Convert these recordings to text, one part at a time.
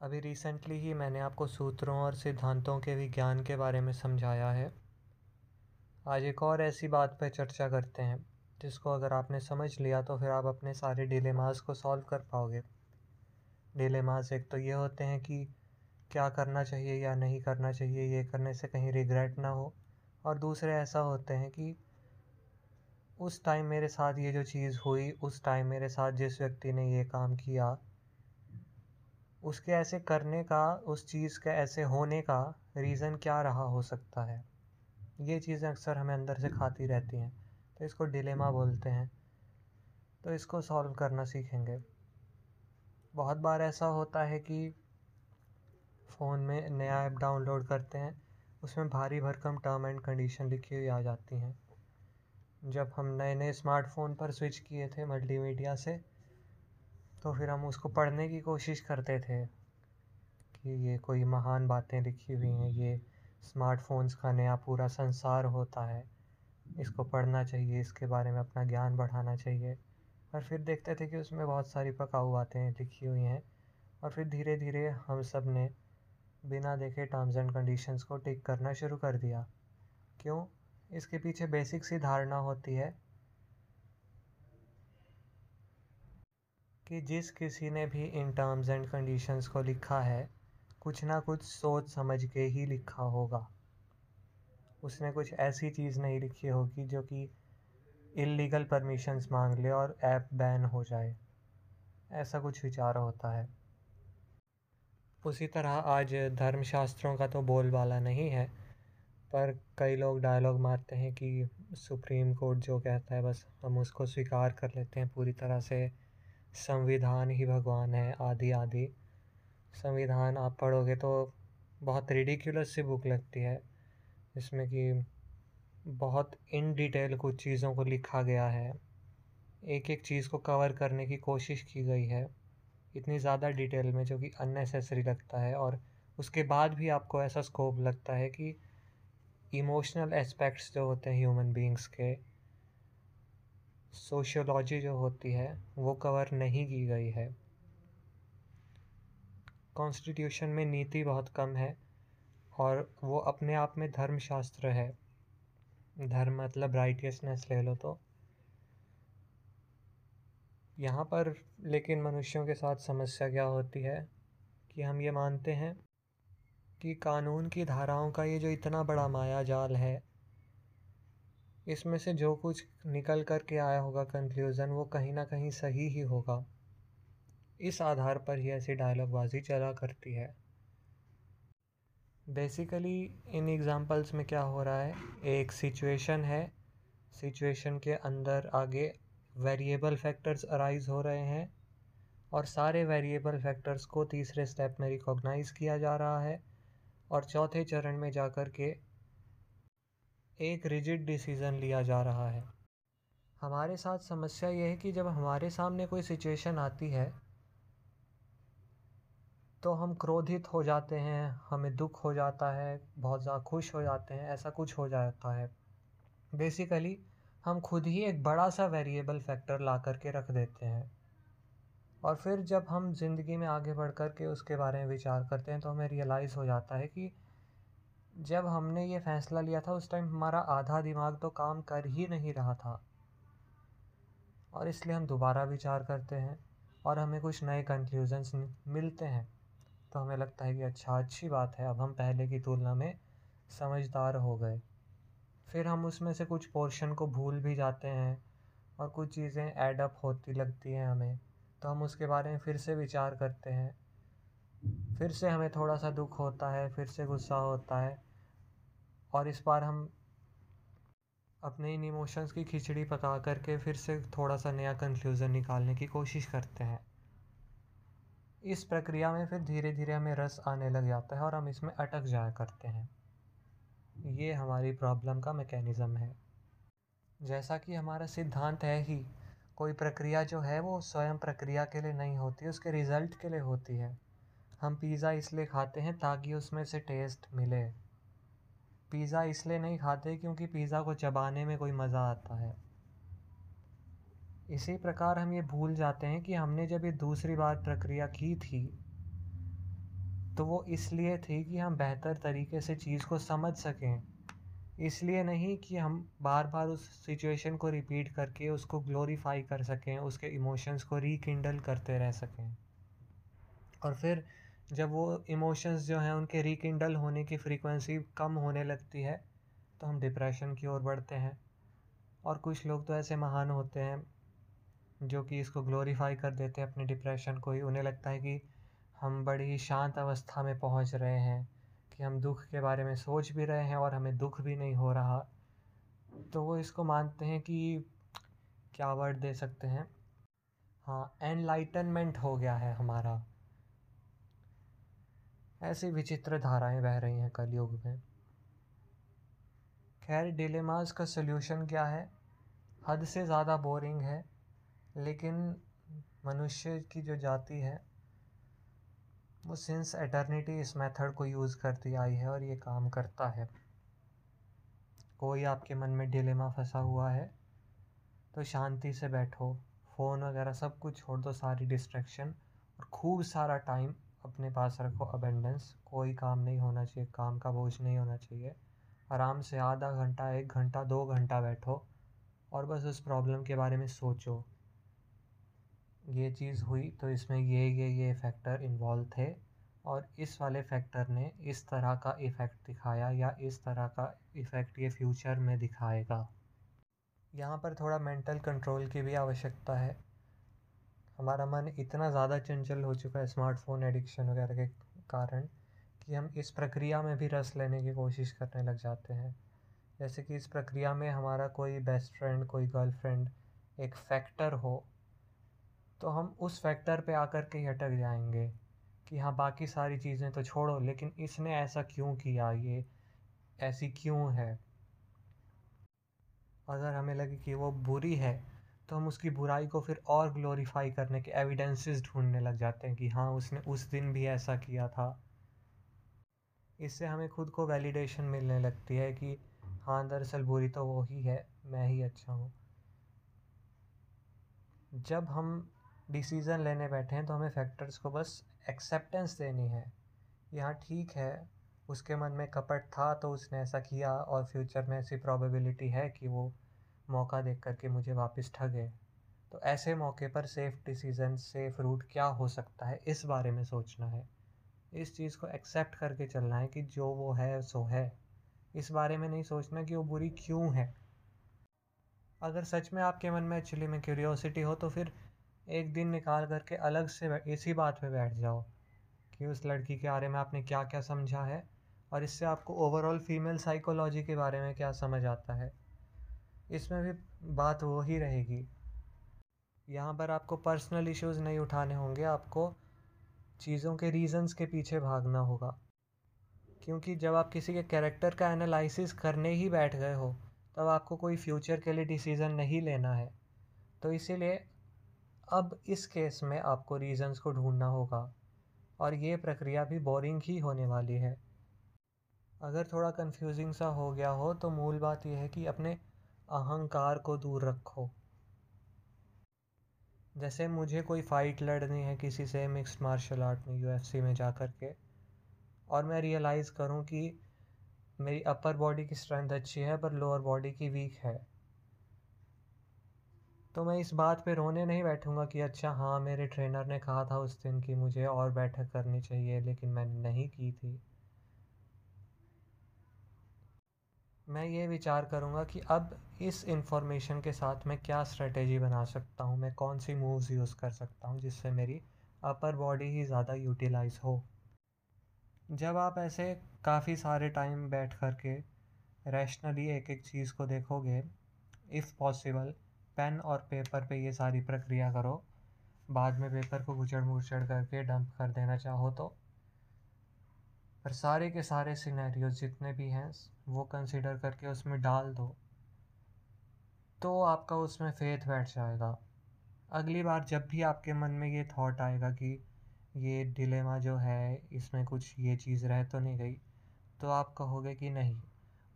अभी रिसेंटली ही मैंने आपको सूत्रों और सिद्धांतों के विज्ञान के बारे में समझाया है। आज एक और ऐसी बात पर चर्चा करते हैं, जिसको अगर आपने समझ लिया तो फिर आप अपने सारे डिलेमास को सॉल्व कर पाओगे। डिलेमास एक तो ये होते हैं कि क्या करना चाहिए या नहीं करना चाहिए, ये करने से कहीं रिग्रेट ना हो। और दूसरे ऐसा होते हैं कि उस टाइम मेरे साथ ये जो चीज़ हुई, उस टाइम मेरे साथ जिस व्यक्ति ने ये काम किया उसके ऐसे करने का, उस चीज़ के ऐसे होने का रीज़न क्या रहा हो सकता है? ये चीज़ें अक्सर हमें अंदर से खाती रहती हैं। तो इसको डिलेमा बोलते हैं। तो इसको सॉल्व करना सीखेंगे। बहुत बार ऐसा होता है कि फ़ोन में नया ऐप डाउनलोड करते हैं, उसमें भारी भरकम टर्म एंड कंडीशन लिखी हुई आ जाती हैं। जब हम नए नए स्मार्टफ़ोन पर स्विच किए थे मल्टीमीडिया से तो फिर हम उसको पढ़ने की कोशिश करते थे कि ये कोई महान बातें लिखी हुई हैं, ये स्मार्टफोन्स का नया पूरा संसार होता है, इसको पढ़ना चाहिए, इसके बारे में अपना ज्ञान बढ़ाना चाहिए। और फिर देखते थे कि उसमें बहुत सारी पकाऊ बातें लिखी हुई हैं और फिर धीरे धीरे हम सबने बिना देखे टर्म्स एंड कंडीशंस को टिक करना शुरू कर दिया। क्यों? इसके पीछे बेसिक सी धारणा होती है कि जिस किसी ने भी इन टर्म्स एंड कंडीशंस को लिखा है, कुछ ना कुछ सोच समझ के ही लिखा होगा। उसने कुछ ऐसी चीज़ नहीं लिखी होगी जो कि इलीगल परमिशंस मांग ले और ऐप बैन हो जाए। ऐसा कुछ विचार होता है। उसी तरह आज धर्मशास्त्रों का तो बोलबाला नहीं है, पर कई लोग डायलॉग मारते हैं कि सुप्रीम कोर्ट जो कहता है बस हम उसको स्वीकार कर लेते हैं पूरी तरह से। संविधान ही भगवान है, आदि आदि। संविधान आप पढ़ोगे तो बहुत रिडिकुलस सी बुक लगती है इसमें कि बहुत इन डिटेल कुछ चीज़ों को लिखा गया है। एक एक चीज़ को कवर करने की कोशिश की गई है, इतनी ज़्यादा डिटेल में जो कि अननेसेसरी लगता है। और उसके बाद भी आपको ऐसा स्कोप लगता है कि इमोशनल एस्पेक्ट्स जो होते हैं ह्यूमन बींग्स के सोशियोलॉजी जो होती है, वो कवर नहीं की गई है। कॉन्स्टिट्यूशन में नीति बहुत कम है और वो अपने आप में धर्मशास्त्र है। धर्म मतलब राइटियसनेस ले लो तो। यहाँ पर लेकिन मनुष्यों के साथ समस्या क्या होती है कि हम ये मानते हैं कि कानून की धाराओं का ये जो इतना बड़ा माया जाल है इसमें से जो कुछ निकल कर के आया होगा कंक्लूज़न वो कहीं ना कहीं सही ही होगा। इस आधार पर ही ऐसी डायलॉगबाजी चला करती है। बेसिकली इन एग्ज़ाम्पल्स में क्या हो रहा है? एक सिचुएशन है। सिचुएशन के अंदर आगे वेरिएबल फैक्टर्स अराइज हो रहे हैं और सारे वेरिएबल फैक्टर्स को तीसरे स्टेप में रिकॉग्नाइज़ किया जा रहा है और चौथे चरण में जा कर के एक रिजिड डिसीज़न लिया जा रहा है। हमारे साथ समस्या यह है कि जब हमारे सामने कोई सिचुएशन आती है तो हम क्रोधित हो जाते हैं, हमें दुख हो जाता है, बहुत ज़्यादा खुश हो जाते हैं, ऐसा कुछ हो जाता है। बेसिकली हम खुद ही एक बड़ा सा वेरिएबल फैक्टर ला कर के रख देते हैं। और फिर जब हम ज़िंदगी में आगे बढ़ कर के उसके बारे में विचार करते हैं तो हमें रियलाइज़ हो जाता है कि जब हमने ये फ़ैसला लिया था, उस टाइम हमारा आधा दिमाग तो काम कर ही नहीं रहा था। और इसलिए हम दोबारा विचार करते हैं और हमें कुछ नए कंक्लूजन्स मिलते हैं। तो हमें लगता है कि अच्छा अच्छी बात है, अब हम पहले की तुलना में समझदार हो गए। फिर हम उसमें से कुछ पोर्शन को भूल भी जाते हैं और कुछ चीज़ें एडअप होती लगती हैं हमें। तो हम उसके बारे में फिर से विचार करते हैं। फिर से हमें थोड़ा सा दुख होता है, फिर से गुस्सा होता है। और इस बार हम अपने इन इमोशंस की खिचड़ी पका करके फिर से थोड़ा सा नया कंक्लूज़न निकालने की कोशिश करते हैं। इस प्रक्रिया में फिर धीरे धीरे हमें रस आने लग जाता है और हम इसमें अटक जाया करते हैं। ये हमारी प्रॉब्लम का मैकेनिज़्म है। जैसा कि हमारा सिद्धांत है ही, कोई प्रक्रिया जो है वो स्वयं प्रक्रिया के लिए नहीं होती, उसके रिज़ल्ट के लिए होती है। हम पिज़्ज़ा इसलिए खाते हैं ताकि उसमें से टेस्ट मिले। पिज़्ज़ा इसलिए नहीं खाते क्योंकि पिज़्ज़ा को चबाने में कोई मज़ा आता है। इसी प्रकार हम ये भूल जाते हैं कि हमने जब ये दूसरी बार प्रक्रिया की थी तो वो इसलिए थी कि हम बेहतर तरीके से चीज़ को समझ सकें। इसलिए नहीं कि हम बार बार उस सिचुएशन को रिपीट करके उसको ग्लोरीफाई कर सकें, उसके इमोशंस को रिकिंडल करते रह सकें। और फिर जब वो इमोशंस जो हैं उनके रिकिंडल होने की फ्रीक्वेंसी कम होने लगती है तो हम डिप्रेशन की ओर बढ़ते हैं। और कुछ लोग तो ऐसे महान होते हैं, जो कि इसको ग्लोरीफाई कर देते हैं अपने डिप्रेशन को ही। उन्हें लगता है कि हम बड़ी शांत अवस्था में पहुँच रहे हैं, कि हम दुख के बारे में सोच भी रहे हैं और हमें दुख भी नहीं हो रहा। तो वो इसको मानते हैं कि क्या वर्ड दे सकते हैं? हाँ एनलाइटनमेंट हो गया है हमारा। ऐसी विचित्र धाराएँ बह रही हैं कलयुग में। खैर, डिलेमास का सल्यूशन क्या है? हद से ज़्यादा बोरिंग है, लेकिन मनुष्य की जो जाति है, वो सिंस एटर्निटी इस मेथड को यूज़ करती आई है और ये काम करता है। कोई आपके मन में डिलेमा फंसा हुआ है तो शांति से बैठो फ़ोन वगैरह सब कुछ छोड़ दो, सारी डिस्ट्रैक्शन और खूब सारा टाइम अपने पास रखो अबेंडेंस कोई काम नहीं होना चाहिए, काम का बोझ नहीं होना चाहिए। आराम से आधा घंटा, एक घंटा, दो घंटा बैठो और बस उस प्रॉब्लम के बारे में सोचो। ये चीज़ हुई तो इसमें ये ये ये फैक्टर इन्वॉल्व थे और इस वाले फैक्टर ने इस तरह का इफ़ेक्ट दिखाया या इस तरह का इफ़ेक्ट ये फ्यूचर में दिखाएगा। यहाँ पर थोड़ा मेंटल कंट्रोल की भी आवश्यकता है। हमारा मन इतना ज़्यादा चंचल हो चुका है स्मार्टफ़ोन एडिक्शन वगैरह के कारण कि हम इस प्रक्रिया में भी रस लेने की कोशिश करने लग जाते हैं। जैसे कि इस प्रक्रिया में हमारा कोई बेस्ट फ्रेंड कोई गर्लफ्रेंड एक फैक्टर हो तो हम उस फैक्टर पे आकर के ही अटक जाएँगे कि हाँ बाकी सारी चीज़ें तो छोड़ो, लेकिन इसने ऐसा क्यों किया? ये ऐसी क्यों है? अगर हमें लगे कि वो बुरी है तो हम उसकी बुराई को फिर और ग्लोरीफाई करने के एविडेंसेस ढूँढने लग जाते हैं कि हाँ उसने उस दिन भी ऐसा किया था। इससे हमें खुद को वैलिडेशन मिलने लगती है कि हाँ दरअसल बुरी तो वो ही है, मैं ही अच्छा हूँ। जब हम डिसीज़न लेने बैठे हैं तो हमें फैक्टर्स को बस एक्सेप्टेंस देनी है। यहाँ ठीक है, उसके मन में कपट था तो उसने ऐसा किया और फ्यूचर में ऐसी प्रोबेबिलिटी है कि वो मौका देख करके मुझे वापस ठगे तो ऐसे मौके पर सेफ़ डिसीज़न सेफ़ रूट क्या हो सकता है, इस बारे में सोचना है। इस चीज़ को एक्सेप्ट करके चलना है कि जो वो है, सो है। इस बारे में नहीं सोचना कि वो बुरी क्यों है। अगर सच में आपके मन में एक्चुअली में क्यूरियोसिटी हो तो फिर एक दिन निकाल करके अलग से इसी बात पे बैठ जाओ कि उस लड़की के बारे में आपने क्या क्या समझा है और इससे आपको ओवरऑल फीमेल साइकोलॉजी के बारे में क्या समझ आता है। इसमें भी बात वो ही रहेगी। यहाँ पर आपको पर्सनल इश्यूज़ नहीं उठाने होंगे, आपको चीज़ों के रीज़न्स के पीछे भागना होगा। क्योंकि जब आप किसी के कैरेक्टर का एनालिसिस करने ही बैठ गए हो, तब आपको कोई फ्यूचर के लिए डिसीज़न नहीं लेना है। तो इसीलिए अब इस केस में आपको रीज़न्स को ढूंढना होगा, और ये प्रक्रिया भी बोरिंग ही होने वाली है। अगर थोड़ा कंफ्यूजिंग सा हो गया हो तो मूल बात यह है कि अपने अहंकार को दूर रखो। जैसे मुझे कोई फ़ाइट लड़नी है किसी से मिक्स मार्शल आर्ट में यूएफसी में जा कर के, और मैं रियलाइज़ करूँ कि मेरी अपर बॉडी की स्ट्रेंथ अच्छी है, पर लोअर बॉडी की वीक है तो मैं इस बात पे रोने नहीं बैठूँगा कि अच्छा हाँ मेरे ट्रेनर ने कहा था उस दिन कि मुझे और बैठक करनी चाहिए, लेकिन मैंने नहीं की थी। मैं ये विचार करूँगा कि अब इस इंफॉर्मेशन के साथ मैं क्या स्ट्रेटेजी बना सकता हूँ, मैं कौन सी मूव्स यूज़ कर सकता हूँ जिससे मेरी अपर बॉडी ही ज़्यादा यूटिलाइज हो। जब आप ऐसे काफ़ी सारे टाइम बैठ कर के रैशनली एक एक चीज़ को देखोगे इफ़ पॉसिबल पेन और पेपर पे ये सारी प्रक्रिया करो। बाद में पेपर को गुचड़ मुचड़ करके डंप कर देना चाहो तो। पर सारे के सारे सिनेरियो जितने भी हैं, वो कंसिडर करके उसमें डाल दो। तो आपका उसमें फेथ बैठ जाएगा। अगली बार जब भी आपके मन में ये थॉट आएगा कि ये डिलेमा जो है, इसमें कुछ ये चीज़ रह तो नहीं गई तो आप कहोगे कि नहीं।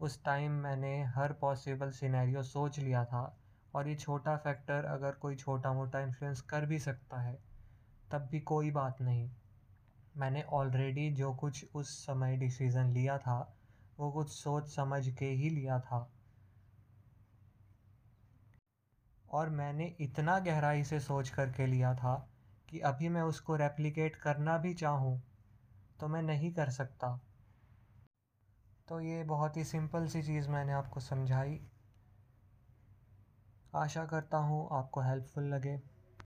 उस टाइम मैंने हर पॉसिबल सिनेरियो सोच लिया था और ये छोटा फैक्टर अगर कोई छोटा मोटा इन्फ्लुएंस कर भी सकता है, तब भी कोई बात नहीं। मैंने ऑलरेडी जो कुछ उस समय डिसीज़न लिया था, वो कुछ सोच समझ के ही लिया था। और मैंने इतना गहराई से सोच कर के लिया था कि अभी मैं उसको रेप्लिकेट करना भी चाहूँ तो मैं नहीं कर सकता। तो ये बहुत ही सिंपल सी चीज़ मैंने आपको समझाई। आशा करता हूँ आपको हेल्पफुल लगे।